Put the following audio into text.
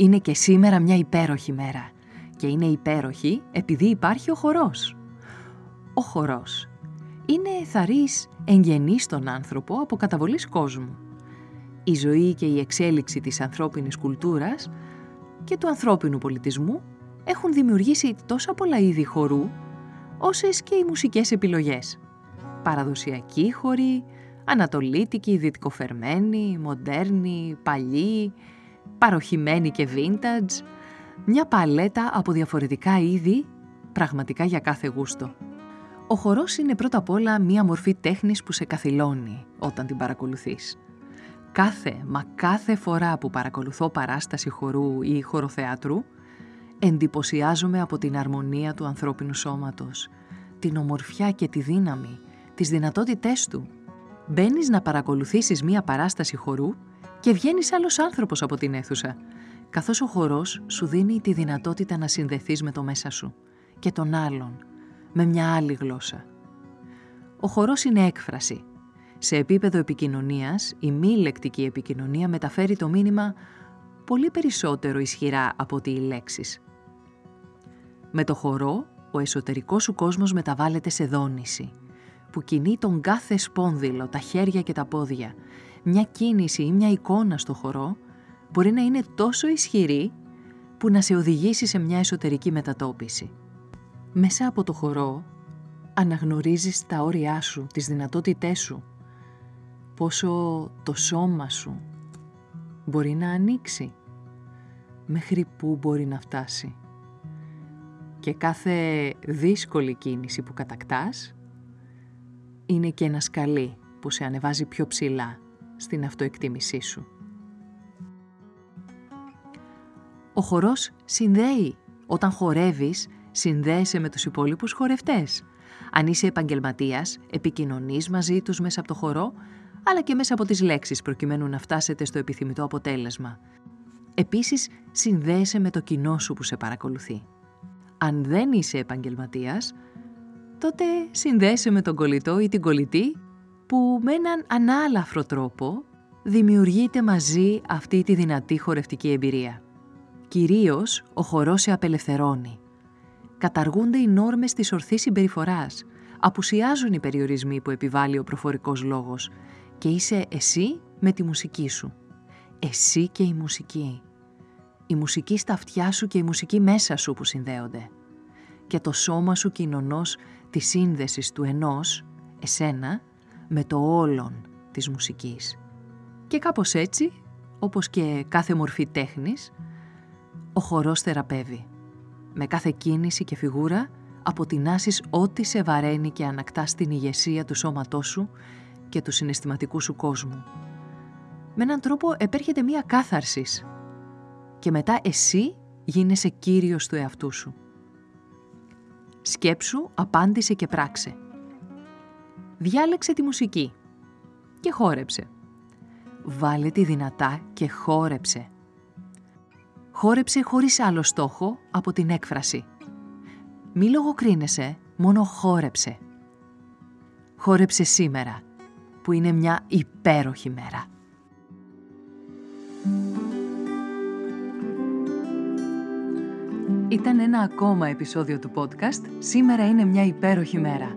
Είναι και σήμερα μια υπέροχη μέρα. Και είναι υπέροχη επειδή υπάρχει ο χορός. Ο χορός είναι θαρής εγγενής στον άνθρωπο από καταβολής κόσμου. Η ζωή και η εξέλιξη της ανθρώπινης κουλτούρας και του ανθρώπινου πολιτισμού έχουν δημιουργήσει τόσα πολλά είδη χορού, όσες και οι μουσικές επιλογές. Παραδοσιακοί χοροί, ανατολίτικοι, δυτικοφερμένοι, μοντέρνοι, παλιοί, παροχημένοι και vintage, μια παλέτα από διαφορετικά είδη, πραγματικά για κάθε γούστο. Ο χορός είναι πρώτα απ' όλα μία μορφή τέχνης που σε καθυλώνει όταν την παρακολουθείς. Κάθε, μα κάθε φορά που παρακολουθώ παράσταση χορού ή χοροθεάτρου, εντυπωσιάζομαι από την αρμονία του ανθρώπινου σώματος, την ομορφιά και τη δύναμη, τις δυνατότητές του. Μπαίνεις να παρακολουθήσεις μία παράσταση χορού και βγαίνεις άλλος άνθρωπος από την αίθουσα, καθώς ο χορός σου δίνει τη δυνατότητα να συνδεθείς με το μέσα σου και τον άλλον, με μια άλλη γλώσσα. Ο χορός είναι έκφραση. Σε επίπεδο επικοινωνίας, η μη λεκτική επικοινωνία μεταφέρει το μήνυμα πολύ περισσότερο ισχυρά από ότι οι λέξεις. Με το χορό, ο εσωτερικός σου κόσμος μεταβάλλεται σε δόνηση, που κινεί τον κάθε σπόνδυλο, τα χέρια και τα πόδια. Μια κίνηση ή μια εικόνα στο χορό μπορεί να είναι τόσο ισχυρή που να σε οδηγήσει σε μια εσωτερική μετατόπιση. Μέσα από το χορό αναγνωρίζεις τα όρια σου, τις δυνατότητές σου, πόσο το σώμα σου μπορεί να ανοίξει, μέχρι πού μπορεί να φτάσει. Και κάθε δύσκολη κίνηση που κατακτάς είναι και ένα σκαλί που σε ανεβάζει πιο ψηλά στην αυτοεκτίμησή σου. Ο χορός συνδέει. Όταν χορεύεις, συνδέεσαι με τους υπόλοιπους χορευτές. Αν είσαι επαγγελματίας, επικοινωνείς μαζί τους μέσα από το χορό, αλλά και μέσα από τις λέξεις προκειμένου να φτάσετε στο επιθυμητό αποτέλεσμα. Επίσης, συνδέεσαι με το κοινό σου που σε παρακολουθεί. Αν δεν είσαι επαγγελματίας, τότε συνδέεσαι με τον κολλητό ή την κολλητή που με έναν ανάλαφρο τρόπο δημιουργείται μαζί αυτή τη δυνατή χορευτική εμπειρία. Κυρίως ο χορός σε απελευθερώνει. Καταργούνται οι νόρμες της ορθής συμπεριφοράς, απουσιάζουν οι περιορισμοί που επιβάλλει ο προφορικός λόγος και είσαι εσύ με τη μουσική σου. Εσύ και η μουσική. Η μουσική στα αυτιά σου και η μουσική μέσα σου που συνδέονται. Και το σώμα σου κοινωνός της σύνδεσης του ενός, εσένα, με το όλον της μουσικής. Και κάπως έτσι, όπως και κάθε μορφή τέχνης, ο χορός θεραπεύει. Με κάθε κίνηση και φιγούρα αποτινάσεις ό,τι σε βαραίνει και ανακτά την ηγεσία του σώματός σου και του συναισθηματικού σου κόσμου. Με έναν τρόπο επέρχεται μία κάθαρσης και μετά εσύ γίνεσαι κύριος του εαυτού σου. Σκέψου, απάντησε και πράξε. Διάλεξε τη μουσική και χόρεψε. Βάλε τη δυνατά και χόρεψε. Χόρεψε χωρίς άλλο στόχο από την έκφραση. Μη λογοκρίνεσαι, μόνο χόρεψε. Χόρεψε σήμερα, που είναι μια υπέροχη μέρα. Ήταν ένα ακόμα επεισόδιο του podcast «Σήμερα είναι μια υπέροχη μέρα».